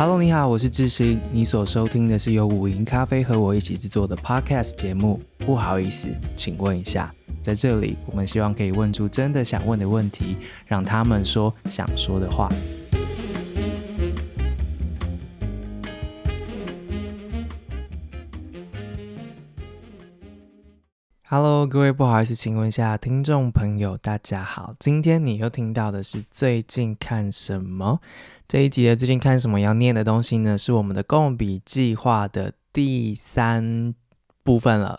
Hello，你好，我是智行。你所收听的是由五营咖啡和我一起制作的 Podcast 节目。不好意思，请问一下，在这里，我们希望可以问出真的想问的问题，让他们说想说的话。Hello，各位不好意思，请问一下听众朋友，大家好。今天你又听到的是最近看什么？这一集的最近看什么要念的东西呢？是我们的共笔计划的第三部分了。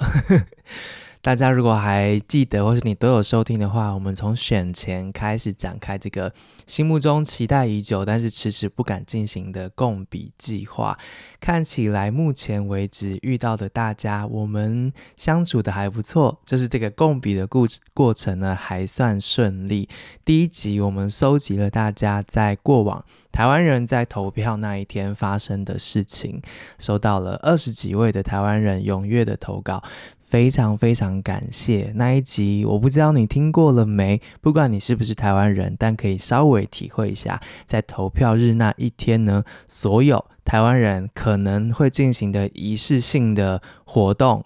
大家如果还记得，或是你都有收听的话，我们从选前开始展开这个心目中期待已久，但是迟迟不敢进行的共笔计划。看起来目前为止遇到的大家，我们相处的还不错，就是这个共笔的过过程呢，还算顺利。第一集我们收集了大家在过往台湾人在投票那一天发生的事情，收到了二十几位的台湾人踊跃的投稿。非常非常感谢那一集，我不知道你听过了没？不管你是不是台湾人，但可以稍微体会一下，在投票日那一天呢，所有台湾人可能会进行的仪式性的活动，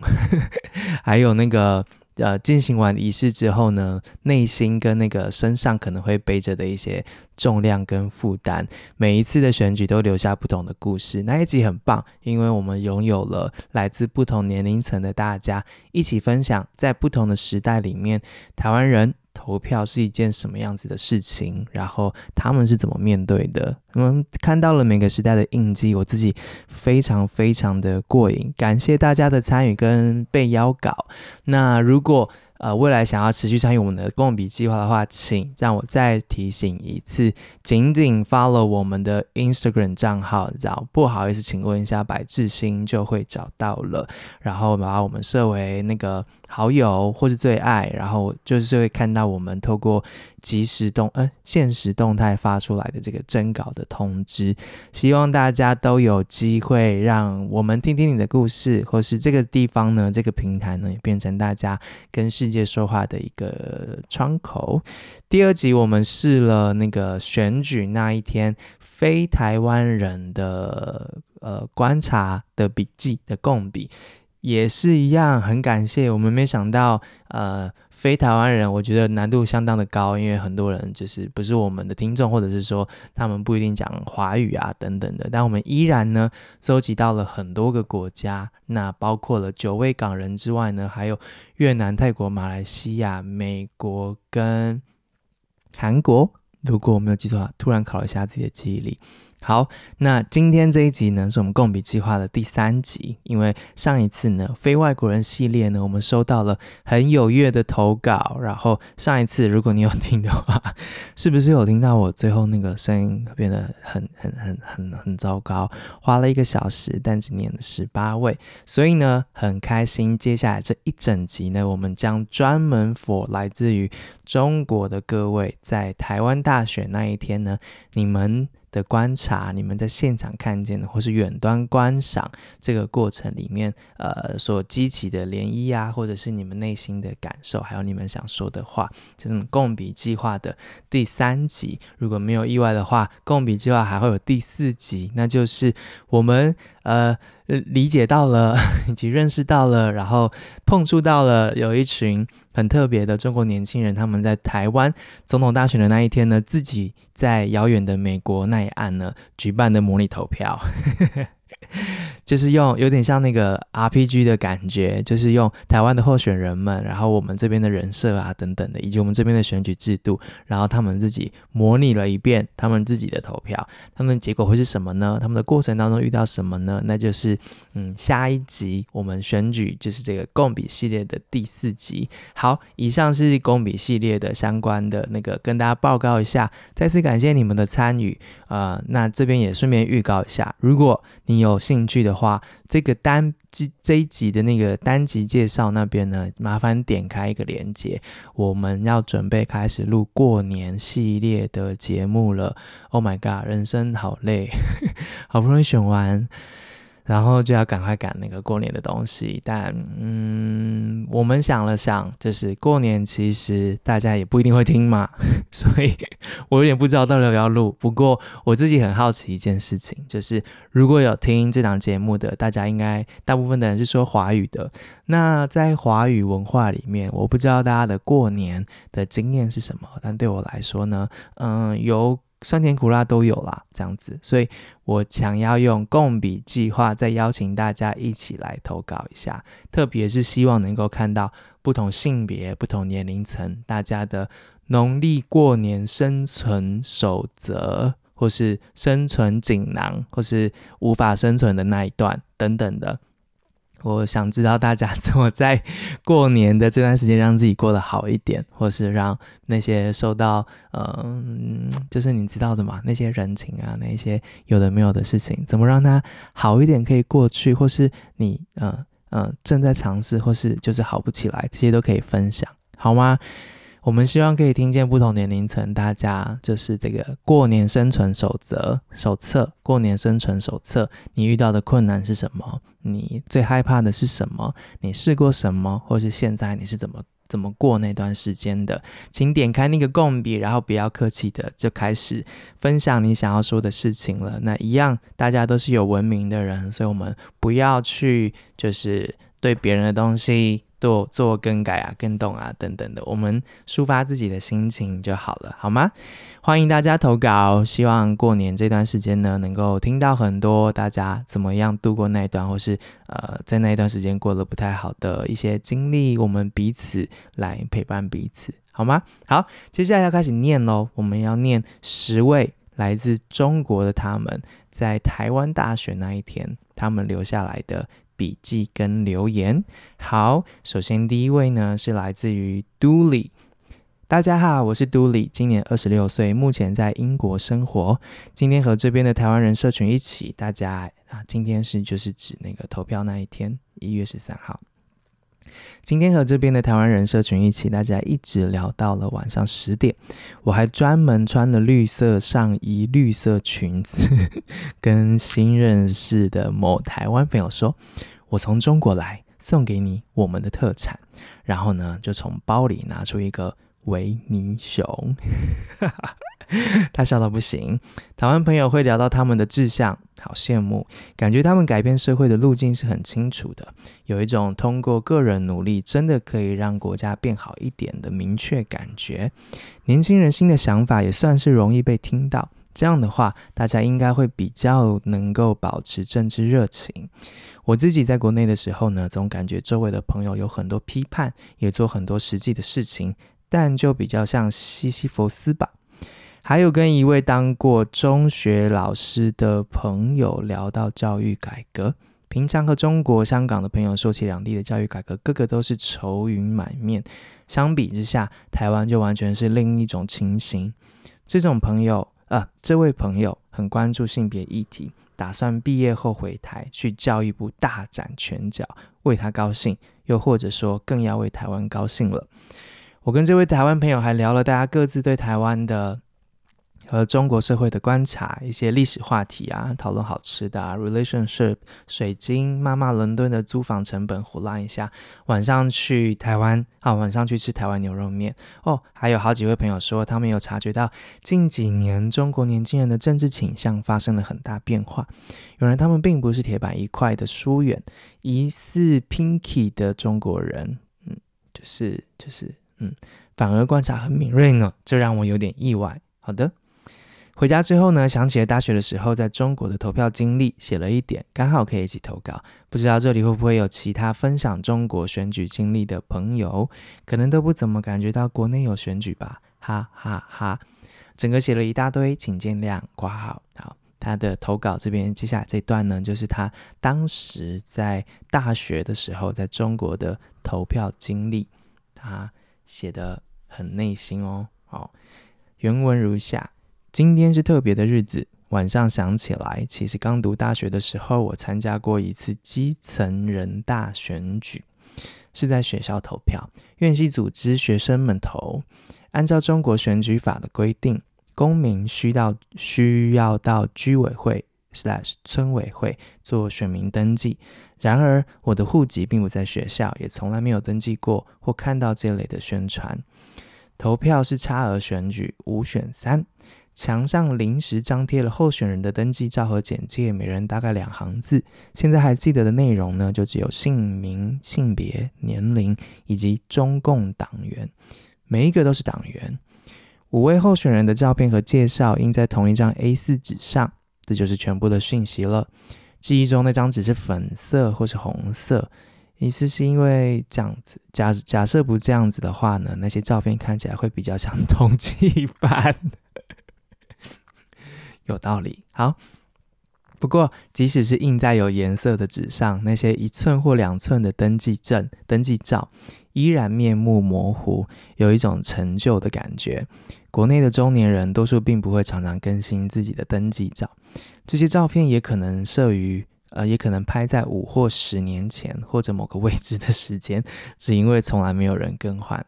还有那个。呃，进行完仪式之后呢，内心跟那个身上可能会背着的一些重量跟负担，每一次的选举都留下不同的故事。那一集很棒，因为我们拥有了来自不同年龄层的大家一起分享，在不同的时代里面，台湾人。投票是一件什么样子的事情？然后他们是怎么面对的？我们看到了每个时代的印记，我自己非常非常的过瘾。感谢大家的参与跟被邀稿。那如果呃，未来想要持续参与我们的共笔计划的话，请让我再提醒一次，仅仅 follow 我们的 Instagram 账号，然后不好意思，请问一下白智星就会找到了，然后把我们设为那个好友或是最爱，然后就是会看到我们透过。即时动呃，现实动态发出来的这个征稿的通知，希望大家都有机会让我们听听你的故事，或是这个地方呢，这个平台呢，也变成大家跟世界说话的一个窗口。第二集我们试了那个选举那一天非台湾人的呃观察的笔记的共笔，也是一样，很感谢我们没想到呃。非台湾人，我觉得难度相当的高，因为很多人就是不是我们的听众，或者是说他们不一定讲华语啊等等的。但我们依然呢，收集到了很多个国家，那包括了九位港人之外呢，还有越南、泰国、马来西亚、美国跟韩国。如果我没有记错的话，突然考了一下自己的记忆力。好，那今天这一集呢，是我们共笔计划的第三集。因为上一次呢，非外国人系列呢，我们收到了很踊跃的投稿。然后上一次，如果你有听的话，是不是有听到我最后那个声音变得很很很很很糟糕？花了一个小时，但只念了十八位，所以呢，很开心。接下来这一整集呢，我们将专门 for 来自于中国的各位，在台湾大选那一天呢，你们。的观察，你们在现场看见的，或是远端观赏这个过程里面，呃，所激起的涟漪啊，或者是你们内心的感受，还有你们想说的话，这种共笔计划的第三集，如果没有意外的话，共笔计划还会有第四集，那就是我们呃理解到了 以及认识到了，然后碰触到了有一群。很特别的中国年轻人，他们在台湾总统大选的那一天呢，自己在遥远的美国那一岸呢举办的模拟投票。就是用有点像那个 RPG 的感觉，就是用台湾的候选人们，然后我们这边的人设啊等等的，以及我们这边的选举制度，然后他们自己模拟了一遍他们自己的投票，他们结果会是什么呢？他们的过程当中遇到什么呢？那就是嗯，下一集我们选举就是这个共笔系列的第四集。好，以上是共笔系列的相关的那个跟大家报告一下，再次感谢你们的参与、呃，那这边也顺便预告一下，如果你有兴趣的话，这个单集这一集的那个单集介绍那边呢，麻烦点开一个链接，我们要准备开始录过年系列的节目了。Oh my god，人生好累，好不容易选完，然后就要赶快赶那个过年的东西，但嗯，我们想了想，就是过年其实大家也不一定会听嘛，所以我有点不知道到底要不要录。不过我自己很好奇一件事情，就是如果有听这档节目的，大家应该大部分的人是说华语的。那在华语文化里面，我不知道大家的过年的经验是什么，但对我来说呢，嗯，有。酸甜苦辣都有啦，这样子，所以我想要用共笔计划再邀请大家一起来投稿一下，特别是希望能够看到不同性别、不同年龄层大家的农历过年生存守则，或是生存锦囊，或是无法生存的那一段等等的。我想知道大家怎么在过年的这段时间让自己过得好一点，或是让那些受到嗯，就是你知道的嘛，那些人情啊，那些有的没有的事情，怎么让它好一点可以过去，或是你嗯嗯正在尝试，或是就是好不起来，这些都可以分享，好吗？我们希望可以听见不同年龄层，大家就是这个过年生存守则手册，过年生存手册，你遇到的困难是什么？你最害怕的是什么？你试过什么？或是现在你是怎么怎么过那段时间的？请点开那个共笔，然后不要客气的就开始分享你想要说的事情了。那一样，大家都是有文明的人，所以我们不要去就是对别人的东西。做做更改啊、更动啊等等的，我们抒发自己的心情就好了，好吗？欢迎大家投稿，希望过年这段时间呢，能够听到很多大家怎么样度过那一段，或是呃，在那一段时间过得不太好的一些经历，我们彼此来陪伴彼此，好吗？好，接下来要开始念喽，我们要念十位来自中国的他们在台湾大选那一天，他们留下来的。笔记跟留言，好，首先第一位呢是来自于都里，大家好，我是都里，今年二十六岁，目前在英国生活。今天和这边的台湾人社群一起，大家啊，今天是就是指那个投票那一天，一月十三号。今天和这边的台湾人社群一起，大家一直聊到了晚上十点。我还专门穿了绿色上衣、绿色裙子，跟新认识的某台湾朋友说：“我从中国来，送给你我们的特产。”然后呢，就从包里拿出一个维尼熊。他笑到不行。台湾朋友会聊到他们的志向，好羡慕，感觉他们改变社会的路径是很清楚的，有一种通过个人努力真的可以让国家变好一点的明确感觉。年轻人新的想法也算是容易被听到，这样的话，大家应该会比较能够保持政治热情。我自己在国内的时候呢，总感觉周围的朋友有很多批判，也做很多实际的事情，但就比较像西西弗斯吧。还有跟一位当过中学老师的朋友聊到教育改革，平常和中国香港的朋友说起两地的教育改革，个个都是愁云满面。相比之下，台湾就完全是另一种情形。这种朋友啊，这位朋友很关注性别议题，打算毕业后回台去教育部大展拳脚，为他高兴，又或者说更要为台湾高兴了。我跟这位台湾朋友还聊了大家各自对台湾的。和中国社会的观察，一些历史话题啊，讨论好吃的啊，relationship，水晶，妈妈伦敦的租房成本，唬烂一下。晚上去台湾啊，晚上去吃台湾牛肉面哦。还有好几位朋友说，他们有察觉到近几年中国年轻人的政治倾向发生了很大变化。有人他们并不是铁板一块的疏远，疑似 Pinky 的中国人，嗯，就是就是嗯，反而观察很敏锐呢，这让我有点意外。好的。回家之后呢，想起了大学的时候在中国的投票经历，写了一点，刚好可以一起投稿。不知道这里会不会有其他分享中国选举经历的朋友？可能都不怎么感觉到国内有选举吧，哈哈哈，整个写了一大堆，请见谅，括号。好，他的投稿这边接下来这段呢，就是他当时在大学的时候在中国的投票经历，他写的很内心哦。好，原文如下。今天是特别的日子，晚上想起来，其实刚读大学的时候，我参加过一次基层人大选举，是在学校投票，院系组织学生们投。按照中国选举法的规定，公民需到需要到居委会村委会做选民登记。然而，我的户籍并不在学校，也从来没有登记过或看到这类的宣传。投票是差额选举，五选三。墙上临时张贴了候选人的登记照和简介，每人大概两行字。现在还记得的内容呢，就只有姓名、性别、年龄以及中共党员，每一个都是党员。五位候选人的照片和介绍印在同一张 A4 纸上，这就是全部的讯息了。记忆中那张纸是粉色或是红色，意思是因为这样子。假假设不这样子的话呢，那些照片看起来会比较像通缉犯。有道理。好，不过即使是印在有颜色的纸上，那些一寸或两寸的登记证、登记照，依然面目模糊，有一种陈旧的感觉。国内的中年人多数并不会常常更新自己的登记照，这些照片也可能摄于，呃，也可能拍在五或十年前或者某个未知的时间，只因为从来没有人更换。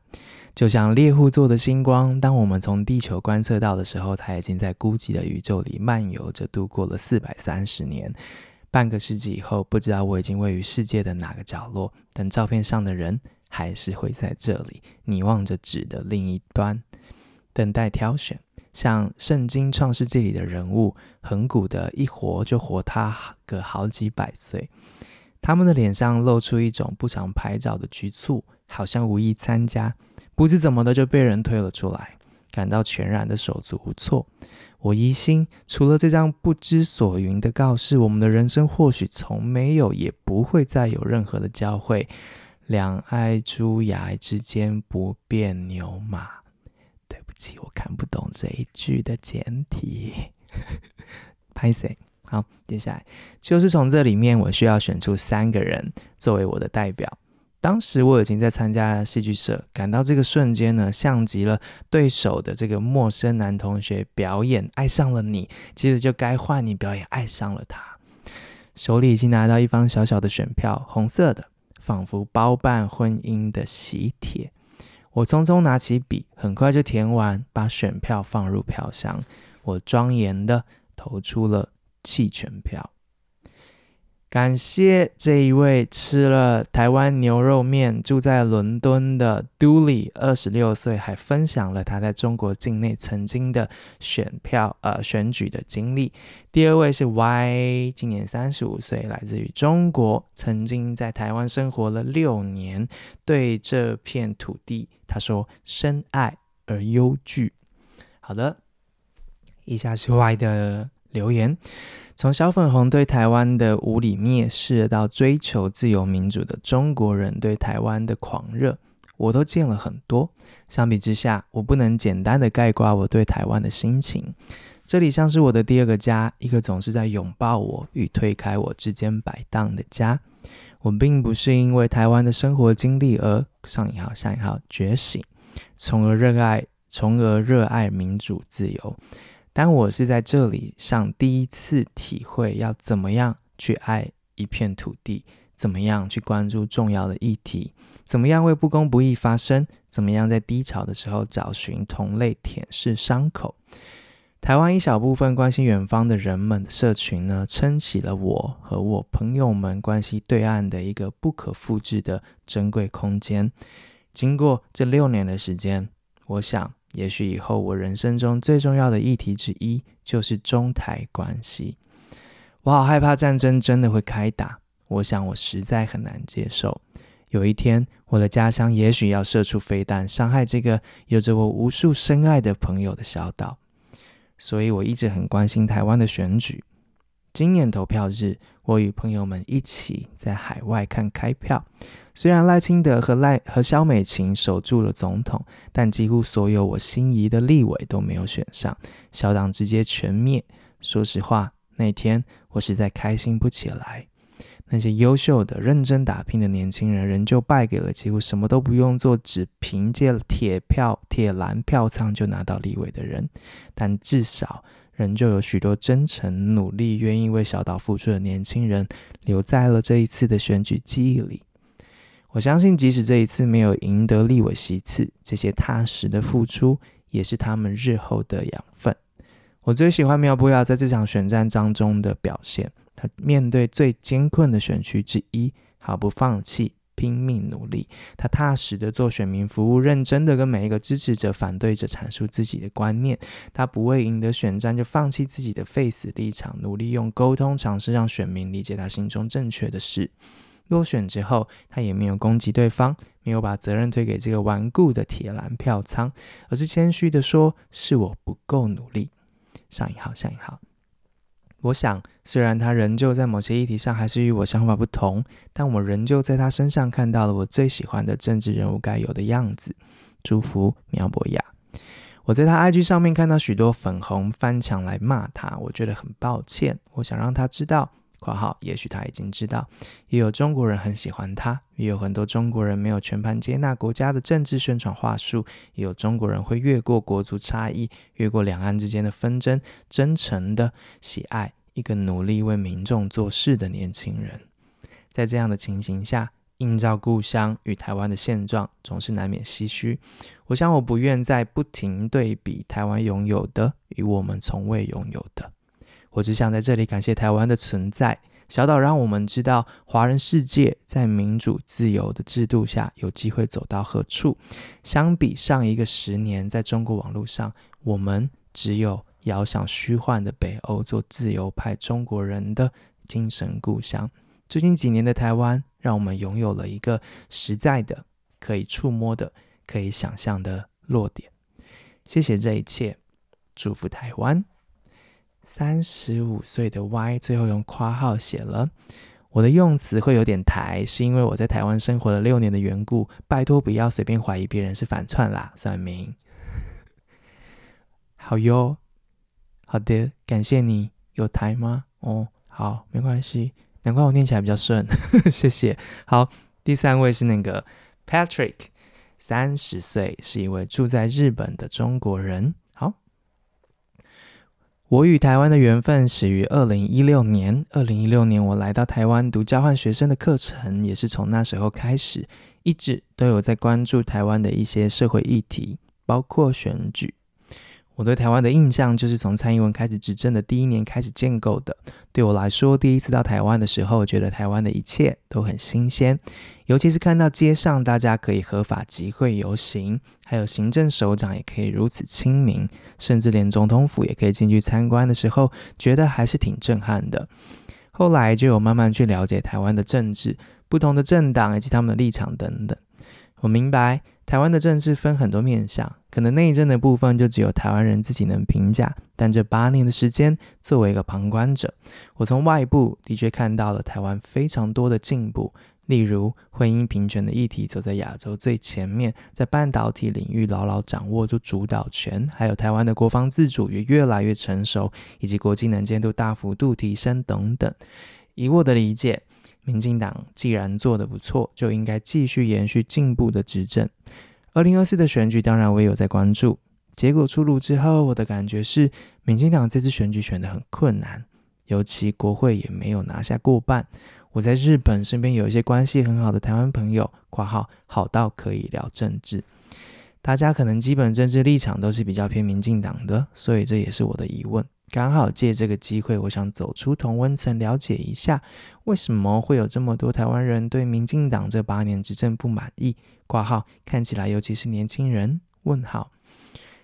就像猎户座的星光，当我们从地球观测到的时候，它已经在孤寂的宇宙里漫游着度过了四百三十年。半个世纪以后，不知道我已经位于世界的哪个角落，但照片上的人还是会在这里，凝望着纸的另一端，等待挑选。像圣经创世纪里的人物，恒古的一活就活他个好几百岁。他们的脸上露出一种不常拍照的局促，好像无意参加。不知怎么的就被人推了出来，感到全然的手足无措。我疑心，除了这张不知所云的告示，我们的人生或许从没有，也不会再有任何的交汇。两爱珠崖之间不变牛马。对不起，我看不懂这一句的简体。拍谢。好，接下来就是从这里面，我需要选出三个人作为我的代表。当时我已经在参加戏剧社，感到这个瞬间呢，像极了对手的这个陌生男同学表演爱上了你，接着就该换你表演爱上了他。手里已经拿到一方小小的选票，红色的，仿佛包办婚姻的喜帖。我匆匆拿起笔，很快就填完，把选票放入票箱。我庄严地投出了弃权票。感谢这一位吃了台湾牛肉面、住在伦敦的 Dooley，二十六岁，还分享了他在中国境内曾经的选票呃选举的经历。第二位是 Y，今年三十五岁，来自于中国，曾经在台湾生活了六年，对这片土地他说深爱而忧惧。好的，以下是 Y 的留言。从小粉红对台湾的无理蔑视，到追求自由民主的中国人对台湾的狂热，我都见了很多。相比之下，我不能简单的概括我对台湾的心情。这里像是我的第二个家，一个总是在拥抱我与推开我之间摆荡的家。我并不是因为台湾的生活经历而上引号下引号觉醒，从而热爱，从而热爱民主自由。但我是在这里上第一次体会要怎么样去爱一片土地，怎么样去关注重要的议题，怎么样为不公不义发声，怎么样在低潮的时候找寻同类舔舐伤口。台湾一小部分关心远方的人们的社群呢，撑起了我和我朋友们关系对岸的一个不可复制的珍贵空间。经过这六年的时间，我想。也许以后我人生中最重要的议题之一就是中台关系。我好害怕战争真的会开打，我想我实在很难接受。有一天，我的家乡也许要射出飞弹，伤害这个有着我无数深爱的朋友的小岛。所以我一直很关心台湾的选举。今年投票日，我与朋友们一起在海外看开票。虽然赖清德和赖和萧美琴守住了总统，但几乎所有我心仪的立委都没有选上，小党直接全灭。说实话，那天我实在开心不起来。那些优秀的、认真打拼的年轻人，仍旧败给了几乎什么都不用做，只凭借铁票、铁蓝票仓就拿到立委的人。但至少，仍旧有许多真诚、努力、愿意为小岛付出的年轻人，留在了这一次的选举记忆里。我相信，即使这一次没有赢得立委席次，这些踏实的付出也是他们日后的养分。我最喜欢苗博雅在这场选战当中的表现。他面对最艰困的选区之一，毫不放弃，拼命努力。他踏实的做选民服务，认真的跟每一个支持者、反对者阐述自己的观念。他不为赢得选战就放弃自己的废死立场，努力用沟通尝试让选民理解他心中正确的事。落选之后，他也没有攻击对方，没有把责任推给这个顽固的铁蓝票仓，而是谦虚的说：“是我不够努力。”上引号，下引号。我想，虽然他仍旧在某些议题上还是与我想法不同，但我仍旧在他身上看到了我最喜欢的政治人物该有的样子。祝福苗博雅。我在他 IG 上面看到许多粉红翻墙来骂他，我觉得很抱歉。我想让他知道。括号，也许他已经知道，也有中国人很喜欢他，也有很多中国人没有全盘接纳国家的政治宣传话术，也有中国人会越过国族差异，越过两岸之间的纷争，真诚的喜爱一个努力为民众做事的年轻人。在这样的情形下，映照故乡与台湾的现状，总是难免唏嘘。我想，我不愿再不停对比台湾拥有的与我们从未拥有的。我只想在这里感谢台湾的存在，小岛让我们知道华人世界在民主自由的制度下有机会走到何处。相比上一个十年，在中国网络上，我们只有遥想虚幻的北欧做自由派中国人的精神故乡。最近几年的台湾，让我们拥有了一个实在的、可以触摸的、可以想象的落点。谢谢这一切，祝福台湾。三十五岁的 Y 最后用括号写了，我的用词会有点台，是因为我在台湾生活了六年的缘故。拜托不要随便怀疑别人是反串啦，算命。好哟，好的，感谢你。有台吗？哦，好，没关系，难怪我念起来比较顺，谢谢。好，第三位是那个 Patrick，三十岁，是一位住在日本的中国人。我与台湾的缘分始于二零一六年。二零一六年，我来到台湾读交换学生的课程，也是从那时候开始，一直都有在关注台湾的一些社会议题，包括选举。我对台湾的印象就是从蔡英文开始执政的第一年开始建构的。对我来说，第一次到台湾的时候，觉得台湾的一切都很新鲜，尤其是看到街上大家可以合法集会游行，还有行政首长也可以如此亲民，甚至连总统府也可以进去参观的时候，觉得还是挺震撼的。后来就有慢慢去了解台湾的政治，不同的政党以及他们的立场等等，我明白。台湾的政治分很多面向，可能内政的部分就只有台湾人自己能评价。但这八年的时间，作为一个旁观者，我从外部的确看到了台湾非常多的进步。例如，婚姻平权的议题走在亚洲最前面，在半导体领域牢牢掌握住主导权，还有台湾的国防自主也越来越成熟，以及国际能见度大幅度提升等等。以我的理解，民进党既然做得不错，就应该继续延续进步的执政。二零二四的选举，当然我也有在关注。结果出炉之后，我的感觉是，民进党这次选举选得很困难，尤其国会也没有拿下过半。我在日本身边有一些关系很好的台湾朋友（括号好到可以聊政治），大家可能基本政治立场都是比较偏民进党的，所以这也是我的疑问。刚好借这个机会，我想走出同温层，了解一下为什么会有这么多台湾人对民进党这八年执政不满意。括号看起来，尤其是年轻人。问号，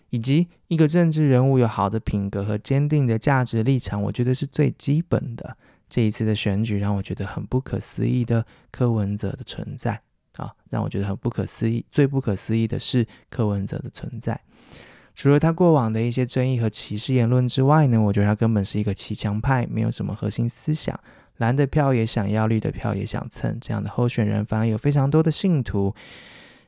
以及一个政治人物有好的品格和坚定的价值立场，我觉得是最基本的。这一次的选举让我觉得很不可思议的柯文哲的存在啊，让我觉得很不可思议。最不可思议的是柯文哲的存在。除了他过往的一些争议和歧视言论之外呢，我觉得他根本是一个骑墙派，没有什么核心思想，蓝的票也想要，绿的票也想蹭，这样的候选人反而有非常多的信徒，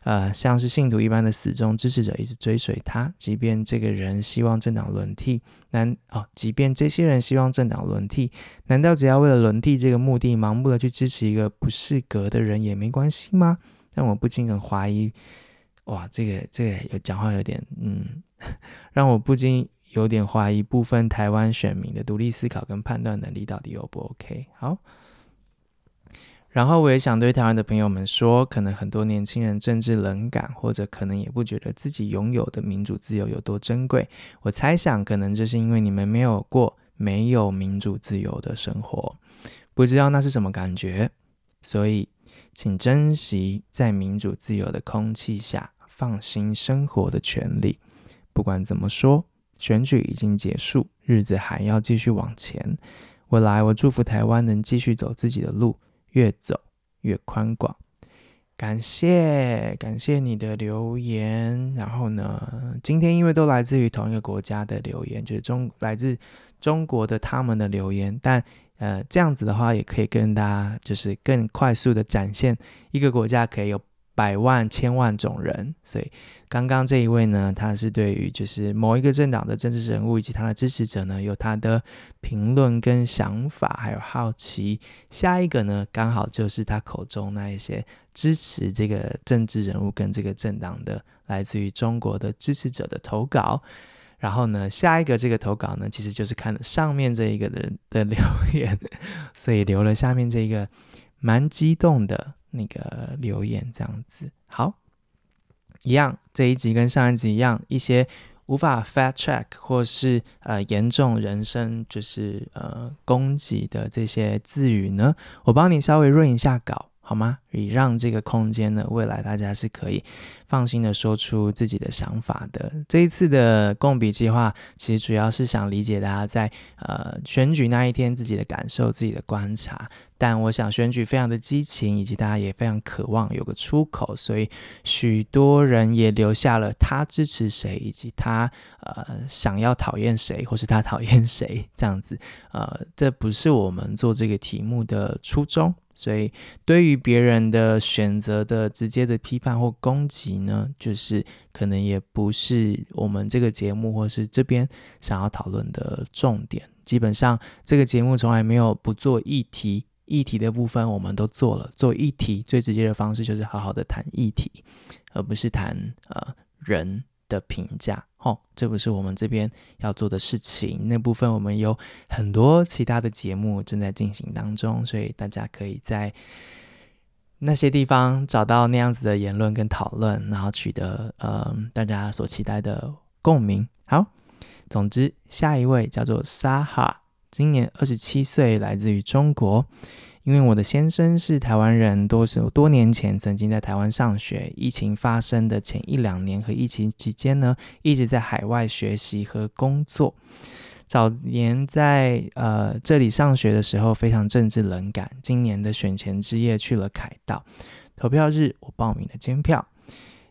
呃，像是信徒一般的死忠支持者一直追随他，即便这个人希望政党轮替，难哦，即便这些人希望政党轮替，难道只要为了轮替这个目的，盲目的去支持一个不适格的人也没关系吗？让我不禁很怀疑。哇，这个这个有讲话有点，嗯，让我不禁有点怀疑部分台湾选民的独立思考跟判断能力到底 O 不 OK？好，然后我也想对台湾的朋友们说，可能很多年轻人政治冷感，或者可能也不觉得自己拥有的民主自由有多珍贵。我猜想，可能就是因为你们没有过没有民主自由的生活，不知道那是什么感觉。所以，请珍惜在民主自由的空气下放心生活的权利。不管怎么说，选举已经结束，日子还要继续往前。未来，我祝福台湾能继续走自己的路。越走越宽广，感谢感谢你的留言。然后呢，今天因为都来自于同一个国家的留言，就是中来自中国的他们的留言，但呃这样子的话，也可以跟大家就是更快速的展现一个国家可以有。百万、千万种人，所以刚刚这一位呢，他是对于就是某一个政党的政治人物以及他的支持者呢，有他的评论跟想法，还有好奇。下一个呢，刚好就是他口中那一些支持这个政治人物跟这个政党的，来自于中国的支持者的投稿。然后呢，下一个这个投稿呢，其实就是看了上面这一个人的留言，所以留了下面这一个蛮激动的。那个留言这样子好，一样，这一集跟上一集一样，一些无法 fact check 或是呃严重人身就是呃攻击的这些字语呢，我帮你稍微润一下稿。好吗？以让这个空间呢，未来大家是可以放心的说出自己的想法的。这一次的共笔计划，其实主要是想理解大家在呃选举那一天自己的感受、自己的观察。但我想选举非常的激情，以及大家也非常渴望有个出口，所以许多人也留下了他支持谁，以及他呃想要讨厌谁，或是他讨厌谁这样子。呃，这不是我们做这个题目的初衷。所以，对于别人的选择的直接的批判或攻击呢，就是可能也不是我们这个节目或是这边想要讨论的重点。基本上，这个节目从来没有不做议题，议题的部分我们都做了。做议题最直接的方式就是好好的谈议题，而不是谈呃人的评价。哦，这不是我们这边要做的事情。那部分我们有很多其他的节目正在进行当中，所以大家可以在那些地方找到那样子的言论跟讨论，然后取得呃大家所期待的共鸣。好，总之下一位叫做沙哈，今年二十七岁，来自于中国。因为我的先生是台湾人，多是多年前曾经在台湾上学。疫情发生的前一两年和疫情期间呢，一直在海外学习和工作。早年在呃这里上学的时候，非常政治冷感。今年的选前之夜去了凯道，投票日我报名了监票，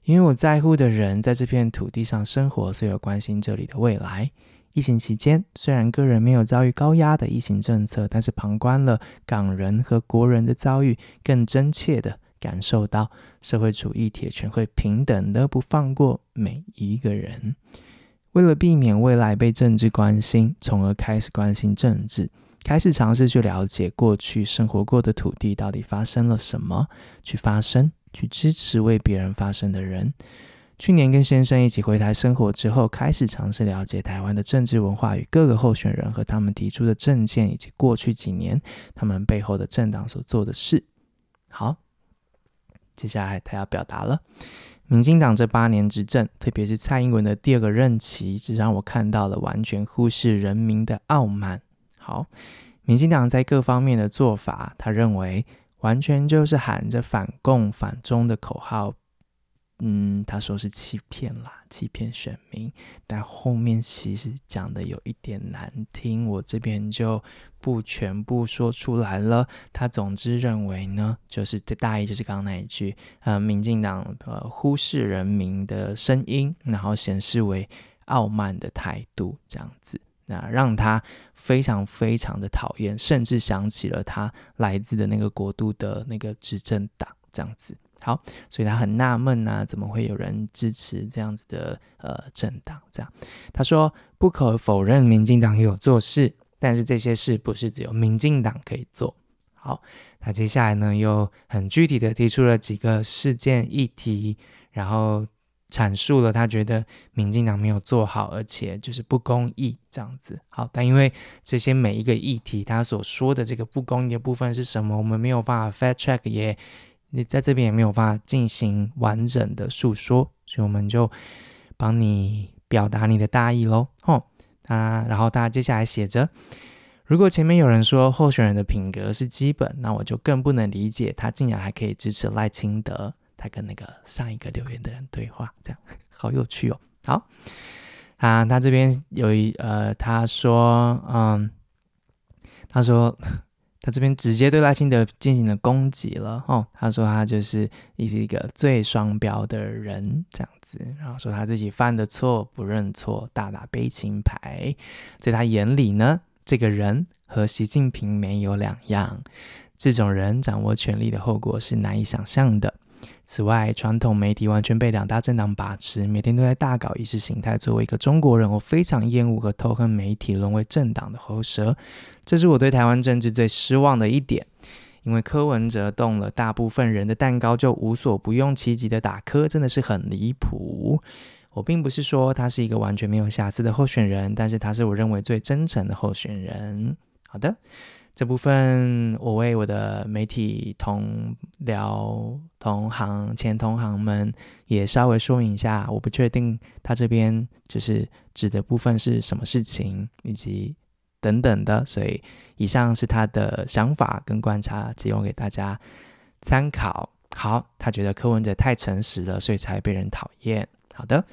因为我在乎的人在这片土地上生活，所以我关心这里的未来。疫情期间，虽然个人没有遭遇高压的疫情政策，但是旁观了港人和国人的遭遇，更真切地感受到社会主义铁拳会平等地不放过每一个人。为了避免未来被政治关心，从而开始关心政治，开始尝试去了解过去生活过的土地到底发生了什么，去发声，去支持为别人发声的人。去年跟先生一起回台生活之后，开始尝试了解台湾的政治文化与各个候选人和他们提出的政见，以及过去几年他们背后的政党所做的事。好，接下来他要表达了，民进党这八年执政，特别是蔡英文的第二个任期，只让我看到了完全忽视人民的傲慢。好，民进党在各方面的做法，他认为完全就是喊着反共反中的口号。嗯，他说是欺骗啦，欺骗选民，但后面其实讲的有一点难听，我这边就不全部说出来了。他总之认为呢，就是这大意就是刚刚那一句，呃，民进党呃忽视人民的声音，然后显示为傲慢的态度这样子，那让他非常非常的讨厌，甚至想起了他来自的那个国度的那个执政党这样子。好，所以他很纳闷呐，怎么会有人支持这样子的呃政党？这样，他说不可否认，民进党也有做事，但是这些事不是只有民进党可以做。好，他接下来呢又很具体的提出了几个事件议题，然后阐述了他觉得民进党没有做好，而且就是不公义这样子。好，但因为这些每一个议题，他所说的这个不公义的部分是什么，我们没有办法 fact check，也你在这边也没有办法进行完整的诉说，所以我们就帮你表达你的大意喽。吼，啊，然后他接下来写着。如果前面有人说候选人的品格是基本，那我就更不能理解他竟然还可以支持赖清德。他跟那个上一个留言的人对话，这样好有趣哦。好，啊，他这边有一呃，他说，嗯，他说他这边直接对赖清德进行了攻击了哦。他说他就是一个最双标的人，这样子，然后说他自己犯的错不认错，大打悲情牌，在他眼里呢。这个人和习近平没有两样，这种人掌握权力的后果是难以想象的。此外，传统媒体完全被两大政党把持，每天都在大搞意识形态。作为一个中国人，我非常厌恶和痛恨媒体沦为政党的喉舌，这是我对台湾政治最失望的一点。因为柯文哲动了大部分人的蛋糕就无所不用其极的打柯，真的是很离谱。我并不是说他是一个完全没有瑕疵的候选人，但是他是我认为最真诚的候选人。好的，这部分我为我的媒体同僚、同行、前同行们也稍微说明一下，我不确定他这边就是指的部分是什么事情，以及等等的，所以以上是他的想法跟观察，提供给大家参考。好，他觉得柯文哲太诚实了，所以才被人讨厌。好的，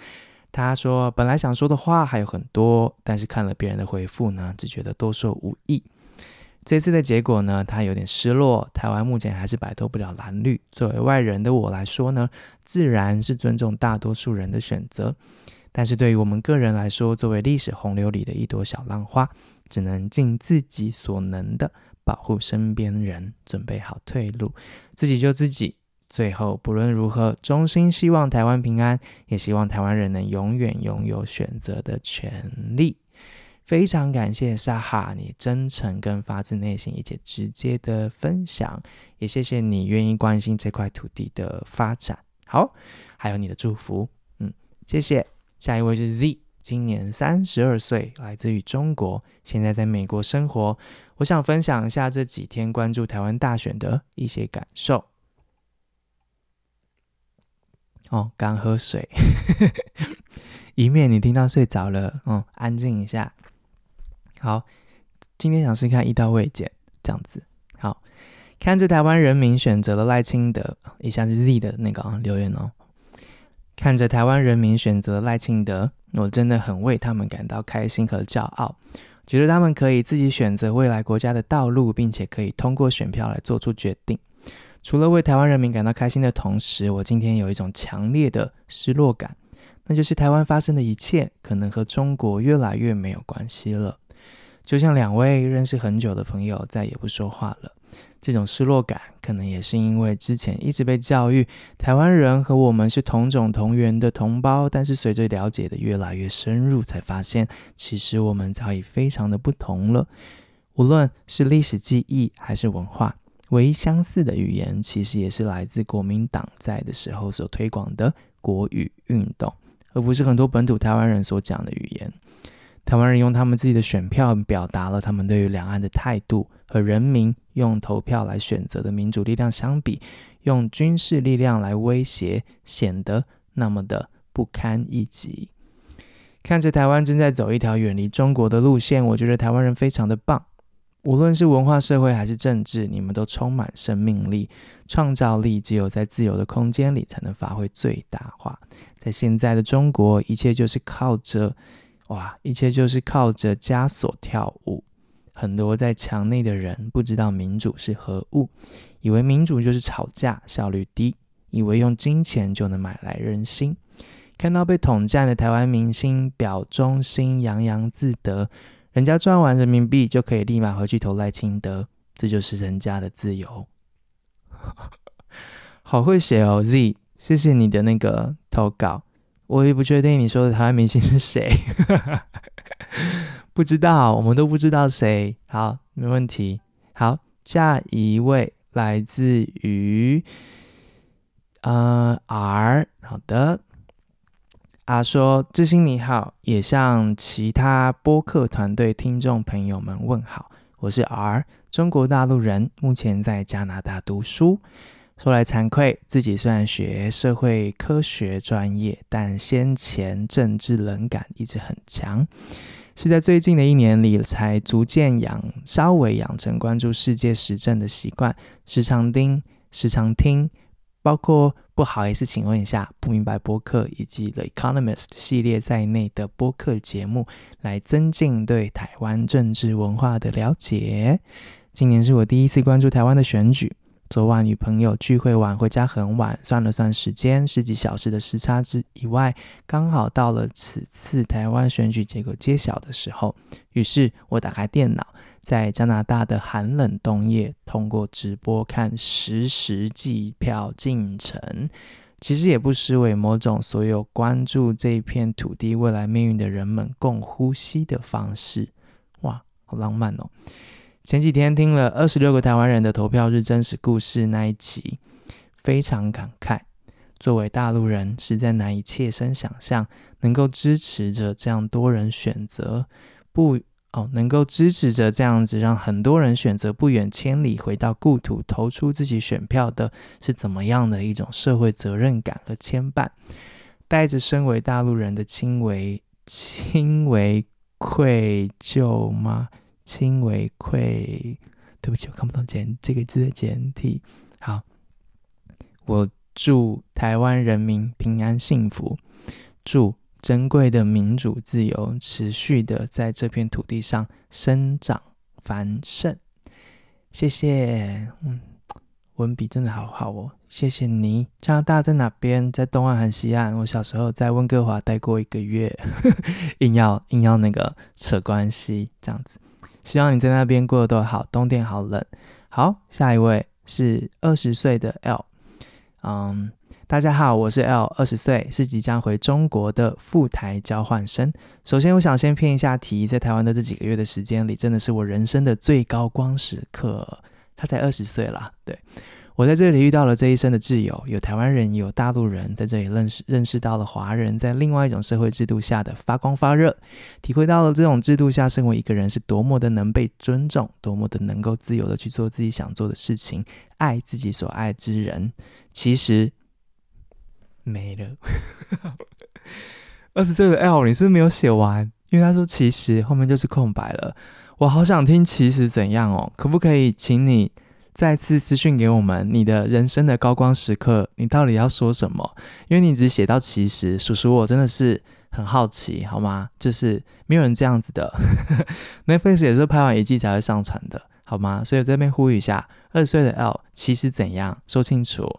他说本来想说的话还有很多，但是看了别人的回复呢，只觉得多说无益。这次的结果呢，他有点失落。台湾目前还是摆脱不了蓝绿。作为外人的我来说呢，自然是尊重大多数人的选择，但是对于我们个人来说，作为历史洪流里的一朵小浪花，只能尽自己所能的保护身边人，准备好退路，自己救自己。最后，不论如何，衷心希望台湾平安，也希望台湾人能永远拥有选择的权利。非常感谢沙哈你真诚跟发自内心以及直接的分享，也谢谢你愿意关心这块土地的发展。好，还有你的祝福，嗯，谢谢。下一位是 Z，今年三十二岁，来自于中国，现在在美国生活。我想分享一下这几天关注台湾大选的一些感受。哦，刚喝水，以免你听到睡着了。嗯，安静一下。好，今天想试看一刀未剪这样子。好，看着台湾人民选择了赖清德，以下是 Z 的那个、哦、留言哦。看着台湾人民选择赖清德，我真的很为他们感到开心和骄傲，觉得他们可以自己选择未来国家的道路，并且可以通过选票来做出决定。除了为台湾人民感到开心的同时，我今天有一种强烈的失落感，那就是台湾发生的一切可能和中国越来越没有关系了。就像两位认识很久的朋友再也不说话了，这种失落感可能也是因为之前一直被教育台湾人和我们是同种同源的同胞，但是随着了解的越来越深入，才发现其实我们早已非常的不同了，无论是历史记忆还是文化。唯一相似的语言，其实也是来自国民党在的时候所推广的国语运动，而不是很多本土台湾人所讲的语言。台湾人用他们自己的选票表达了他们对于两岸的态度，和人民用投票来选择的民主力量相比，用军事力量来威胁，显得那么的不堪一击。看着台湾正在走一条远离中国的路线，我觉得台湾人非常的棒。无论是文化、社会还是政治，你们都充满生命力、创造力。只有在自由的空间里，才能发挥最大化。在现在的中国，一切就是靠着，哇，一切就是靠着枷锁跳舞。很多在墙内的人不知道民主是何物，以为民主就是吵架、效率低，以为用金钱就能买来人心。看到被统战的台湾明星表忠心、洋洋自得。人家赚完人民币就可以立马回去投赖清德，这就是人家的自由。好会写哦，Z，谢谢你的那个投稿。我也不确定你说的台湾明星是谁，不知道，我们都不知道谁。好，没问题。好，下一位来自于呃 R，好的。啊说：“知心你好，也向其他播客团队听众朋友们问好。我是 R，中国大陆人，目前在加拿大读书。说来惭愧，自己虽然学社会科学专业，但先前政治冷感一直很强。”是在最近的一年里，才逐渐养稍微养成关注世界时政的习惯，时常听，时常听，包括不好意思，请问一下，不明白播客以及 The Economist 系列在内的播客节目，来增进对台湾政治文化的了解。今年是我第一次关注台湾的选举。昨晚与朋友聚会完回家很晚，算了算时间，十几小时的时差之以外，刚好到了此次台湾选举结果揭晓的时候。于是我打开电脑，在加拿大的寒冷冬夜，通过直播看实时计票进程。其实也不失为某种所有关注这片土地未来命运的人们共呼吸的方式。哇，好浪漫哦！前几天听了二十六个台湾人的投票日真实故事那一集，非常感慨。作为大陆人，实在难以切身想象能够支持着这样多人选择不哦，能够支持着这样子让很多人选择不远千里回到故土投出自己选票的是怎么样的一种社会责任感和牵绊，带着身为大陆人的轻微轻微愧疚吗？轻微愧，对不起，我看不懂简这个字的简体。好，我祝台湾人民平安幸福，祝珍贵的民主自由持续的在这片土地上生长繁盛。谢谢，嗯，文笔真的好好哦，谢谢你。加拿大在哪边？在东岸还是西岸？我小时候在温哥华待过一个月，硬要硬要那个扯关系，这样子。希望你在那边过得都好，冬天好冷。好，下一位是二十岁的 L，嗯，大家好，我是 L，二十岁，是即将回中国的赴台交换生。首先，我想先骗一下题，在台湾的这几个月的时间里，真的是我人生的最高光时刻。他才二十岁啦，对。我在这里遇到了这一生的挚友，有台湾人，有大陆人，在这里认识认识到了华人，在另外一种社会制度下的发光发热，体会到了这种制度下身为一个人是多么的能被尊重，多么的能够自由的去做自己想做的事情，爱自己所爱之人。其实没了，二十岁的 L，你是不是没有写完？因为他说其实后面就是空白了，我好想听其实怎样哦，可不可以请你？再次私讯给我们，你的人生的高光时刻，你到底要说什么？因为你只写到其实，叔叔我真的是很好奇，好吗？就是没有人这样子的，Netflix 也是拍完一季才会上传的，好吗？所以我这边呼吁一下，二十岁的 L 其实怎样说清楚？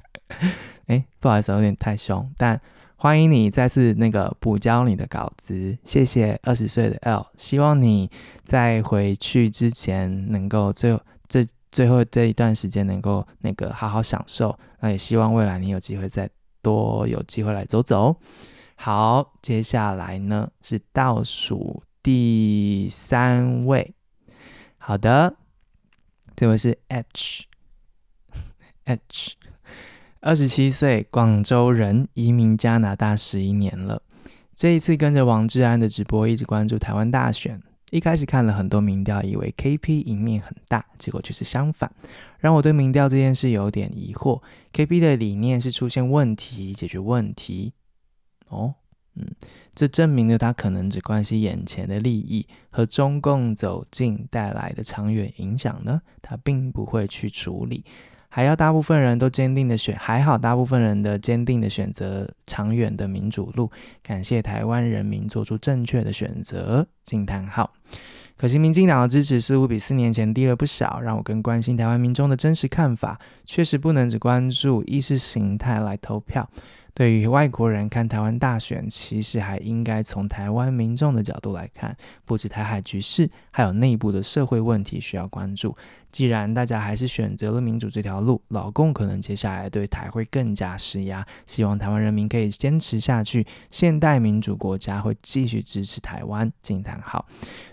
哎，不好意思，有点太凶，但欢迎你再次那个补交你的稿子，谢谢二十岁的 L，希望你在回去之前能够最后这。最后这一段时间能够那个好好享受，那也希望未来你有机会再多有机会来走走。好，接下来呢是倒数第三位，好的，这位是 H，H，二十七岁，广州人，移民加拿大十一年了。这一次跟着王志安的直播，一直关注台湾大选。一开始看了很多民调，以为 KP 赢面很大，结果却是相反，让我对民调这件事有点疑惑。KP 的理念是出现问题解决问题，哦，嗯，这证明了他可能只关心眼前的利益和中共走近带来的长远影响呢，他并不会去处理。还要大部分人都坚定的选，还好大部分人的坚定的选择长远的民主路。感谢台湾人民做出正确的选择。惊叹号！可惜民进党的支持似乎比四年前低了不少，让我更关心台湾民众的真实看法。确实不能只关注意识形态来投票。对于外国人看台湾大选，其实还应该从台湾民众的角度来看，不止台海局势，还有内部的社会问题需要关注。既然大家还是选择了民主这条路，老共可能接下来对台会更加施压。希望台湾人民可以坚持下去，现代民主国家会继续支持台湾。惊叹号！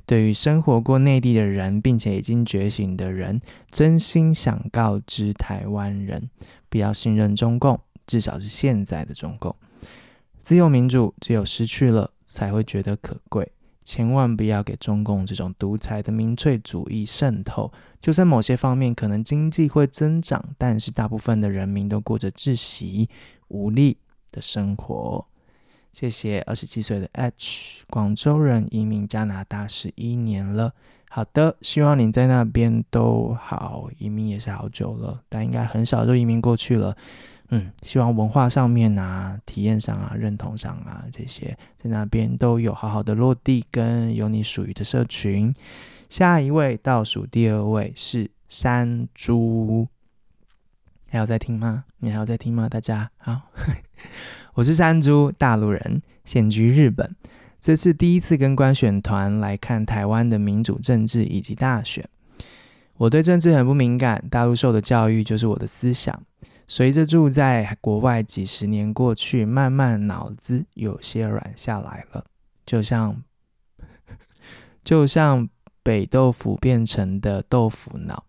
对于生活过内地的人，并且已经觉醒的人，真心想告知台湾人，不要信任中共。至少是现在的中共，自由民主只有失去了，才会觉得可贵。千万不要给中共这种独裁的民粹主义渗透。就算某些方面可能经济会增长，但是大部分的人民都过着窒息无力的生活。谢谢二十七岁的 H，广州人，移民加拿大十一年了。好的，希望你在那边都好。移民也是好久了，但应该很少就移民过去了。嗯，希望文化上面啊、体验上啊、认同上啊这些，在那边都有好好的落地，跟有你属于的社群。下一位倒数第二位是山猪，还有在听吗？你还有在听吗？大家好，我是山猪，大陆人，现居日本。这次第一次跟观选团来看台湾的民主政治以及大选。我对政治很不敏感，大陆受的教育就是我的思想。随着住在国外几十年过去，慢慢脑子有些软下来了，就像 就像北豆腐变成的豆腐脑。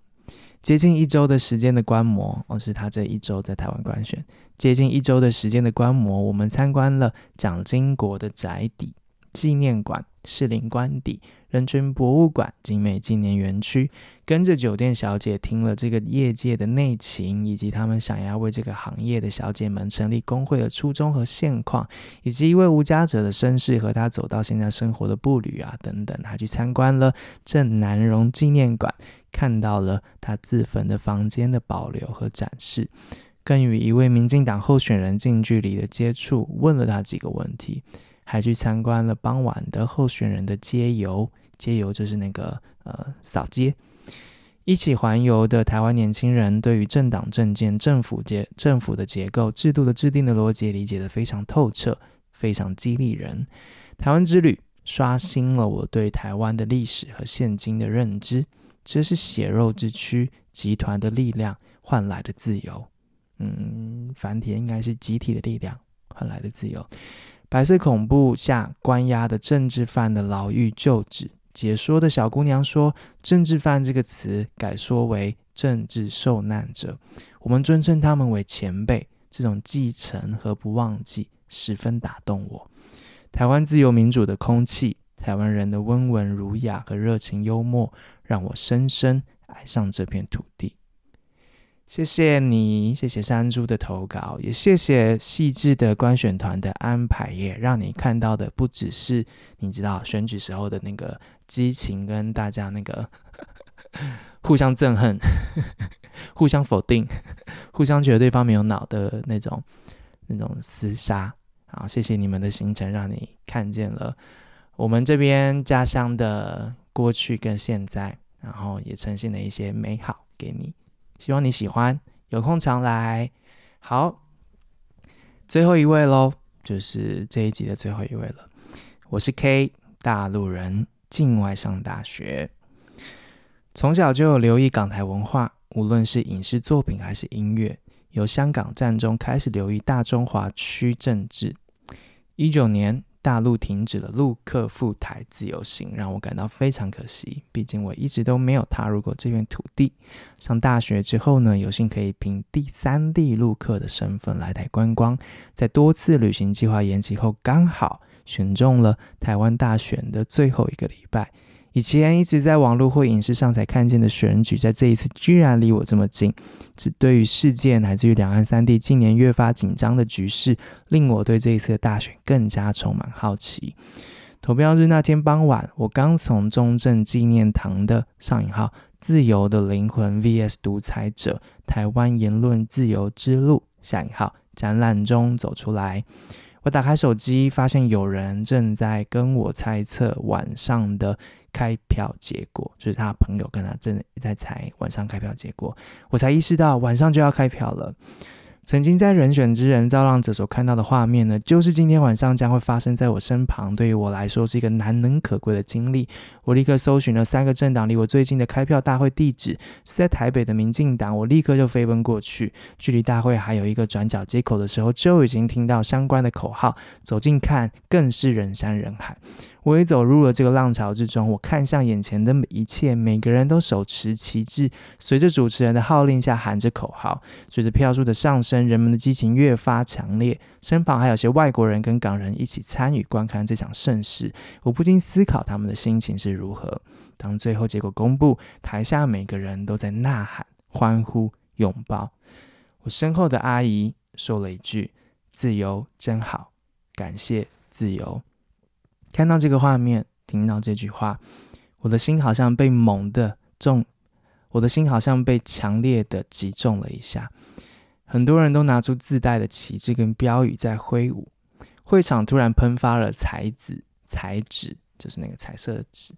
接近一周的时间的观摩，哦，是他这一周在台湾观选。接近一周的时间的观摩，我们参观了蒋经国的宅邸。纪念馆、士林官邸、人权博物馆、景美纪念园区，跟着酒店小姐听了这个业界的内情，以及他们想要为这个行业的小姐们成立工会的初衷和现况，以及一位无家者的身世和他走到现在生活的步履啊等等，他去参观了郑南榕纪念馆，看到了他自焚的房间的保留和展示，更与一位民进党候选人近距离的接触，问了他几个问题。还去参观了傍晚的候选人的街游，街游就是那个呃扫街，一起环游的台湾年轻人对于政党政见、政府结政府的结构、制度的制定的逻辑理解得非常透彻，非常激励人。台湾之旅刷新了我对台湾的历史和现今的认知，这是血肉之躯集团的力量换来的自由。嗯，繁体应该是集体的力量换来的自由。白色恐怖下关押的政治犯的牢狱旧址，解说的小姑娘说：“政治犯这个词改说为政治受难者，我们尊称他们为前辈。这种继承和不忘记十分打动我。台湾自由民主的空气，台湾人的温文儒雅和热情幽默，让我深深爱上这片土地。”谢谢你，谢谢山猪的投稿，也谢谢细致的观选团的安排，也让你看到的不只是你知道选举时候的那个激情，跟大家那个 互相憎恨、互相否定、互相觉得对方没有脑的那种那种厮杀。好，谢谢你们的行程，让你看见了我们这边家乡的过去跟现在，然后也呈现了一些美好给你。希望你喜欢，有空常来。好，最后一位喽，就是这一集的最后一位了。我是 K，大陆人，境外上大学，从小就有留意港台文化，无论是影视作品还是音乐。由香港战中开始留意大中华区政治。一九年。大陆停止了陆客赴台自由行，让我感到非常可惜。毕竟我一直都没有踏入过这片土地。上大学之后呢，有幸可以凭第三地陆客的身份来台观光。在多次旅行计划延期后，刚好选中了台湾大选的最后一个礼拜。以前一直在网络或影视上才看见的选举，在这一次居然离我这么近。只对于事件乃至于两岸三地近年越发紧张的局势，令我对这一次的大选更加充满好奇。投票日那天傍晚，我刚从中正纪念堂的上引号自由的灵魂 vs 独裁者台湾言论自由之路下引号展览中走出来。我打开手机，发现有人正在跟我猜测晚上的。开票结果，就是他朋友跟他正在猜晚上开票结果，我才意识到晚上就要开票了。曾经在人选之人造浪者所看到的画面呢，就是今天晚上将会发生在我身旁。对于我来说，是一个难能可贵的经历。我立刻搜寻了三个政党离我最近的开票大会地址，是在台北的民进党。我立刻就飞奔过去，距离大会还有一个转角街口的时候，就已经听到相关的口号。走近看，更是人山人海。我也走入了这个浪潮之中。我看向眼前的每一切，每个人都手持旗帜，随着主持人的号令下喊着口号。随着票数的上升，人们的激情越发强烈。身旁还有些外国人跟港人一起参与观看这场盛事，我不禁思考他们的心情是如何。当最后结果公布，台下每个人都在呐喊、欢呼、拥抱。我身后的阿姨说了一句：“自由真好。”感谢自由。看到这个画面，听到这句话，我的心好像被猛地中，我的心好像被强烈的击中了一下。很多人都拿出自带的旗帜跟标语在挥舞，会场突然喷发了彩纸，彩纸就是那个彩色的纸。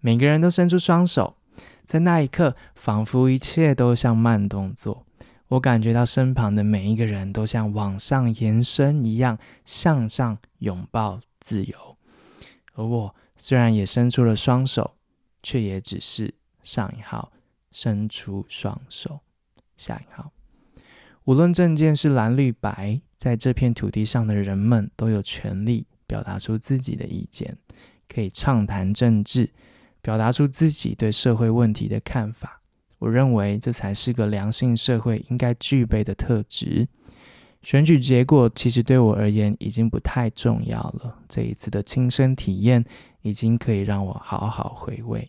每个人都伸出双手，在那一刻，仿佛一切都像慢动作。我感觉到身旁的每一个人都像往上延伸一样，向上拥抱自由。而我虽然也伸出了双手，却也只是上一号伸出双手，下一号。无论证件是蓝绿白，在这片土地上的人们都有权利表达出自己的意见，可以畅谈政治，表达出自己对社会问题的看法。我认为这才是个良性社会应该具备的特质。选举结果其实对我而言已经不太重要了。这一次的亲身体验已经可以让我好好回味。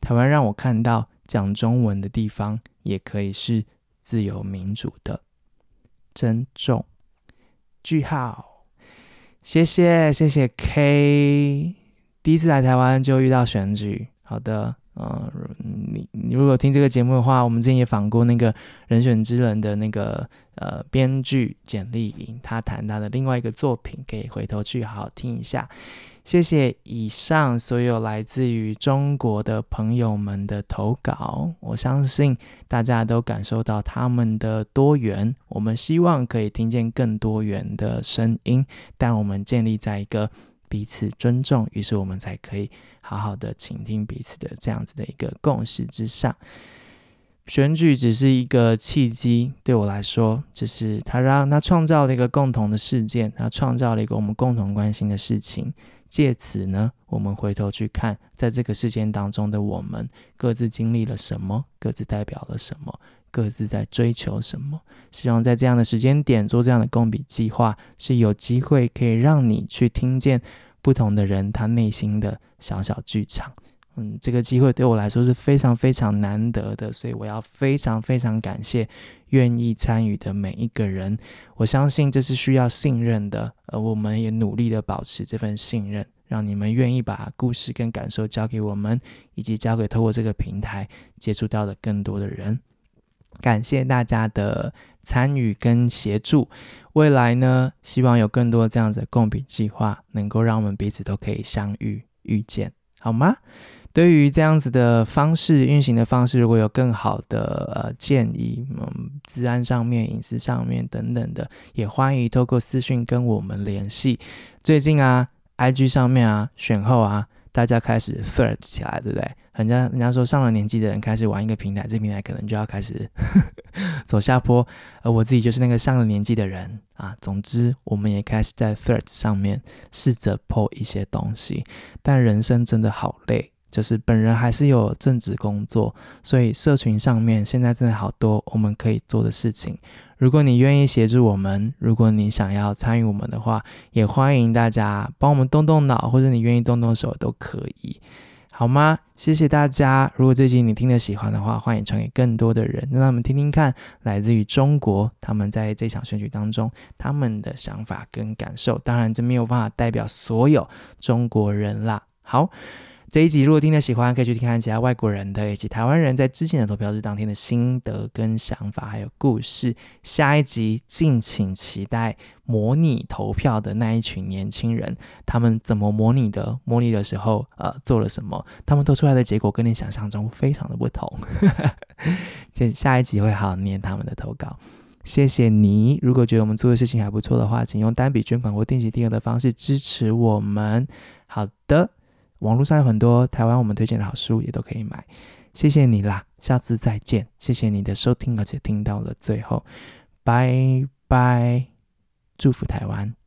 台湾让我看到讲中文的地方也可以是自由民主的。珍重。句号。谢谢谢谢 K。第一次来台湾就遇到选举。好的。嗯，你你如果听这个节目的话，我们之前也访过那个人选之人的那个呃编剧简莉颖，他谈他的另外一个作品，可以回头去好好听一下。谢谢以上所有来自于中国的朋友们的投稿，我相信大家都感受到他们的多元。我们希望可以听见更多元的声音，但我们建立在一个。彼此尊重，于是我们才可以好好的倾听彼此的这样子的一个共识之上。选举只是一个契机，对我来说，就是他让他创造了一个共同的事件，他创造了一个我们共同关心的事情。借此呢，我们回头去看，在这个事件当中的我们各自经历了什么，各自代表了什么。各自在追求什么？希望在这样的时间点做这样的共笔计划，是有机会可以让你去听见不同的人他内心的小小剧场。嗯，这个机会对我来说是非常非常难得的，所以我要非常非常感谢愿意参与的每一个人。我相信这是需要信任的，而我们也努力的保持这份信任，让你们愿意把故事跟感受交给我们，以及交给透过这个平台接触到的更多的人。感谢大家的参与跟协助，未来呢，希望有更多这样子的共笔计划，能够让我们彼此都可以相遇遇见，好吗？对于这样子的方式运行的方式，如果有更好的呃建议，嗯，治安上面、隐私上面等等的，也欢迎透过私讯跟我们联系。最近啊，IG 上面啊，选后啊。大家开始 third 起来，对不对？人家人家说上了年纪的人开始玩一个平台，这平台可能就要开始 走下坡。而我自己就是那个上了年纪的人啊。总之，我们也开始在 third 上面试着 po 一些东西。但人生真的好累，就是本人还是有正职工作，所以社群上面现在真的好多我们可以做的事情。如果你愿意协助我们，如果你想要参与我们的话，也欢迎大家帮我们动动脑，或者你愿意动动手都可以，好吗？谢谢大家。如果这集你听得喜欢的话，欢迎传给更多的人，让他们听听看来自于中国他们在这场选举当中他们的想法跟感受。当然，这没有办法代表所有中国人啦。好。这一集如果听得喜欢，可以去听看其他外国人的以及台湾人在之前的投票日当天的心得跟想法，还有故事。下一集敬请期待模拟投票的那一群年轻人，他们怎么模拟的？模拟的时候，呃，做了什么？他们投出来的结果跟你想象中非常的不同。这下一集会好好念他们的投稿。谢谢你。如果觉得我们做的事情还不错的话，请用单笔捐款或定期定额的方式支持我们。好的。网络上有很多台湾我们推荐的好书，也都可以买。谢谢你啦，下次再见。谢谢你的收听，而且听到了最后，拜拜，祝福台湾。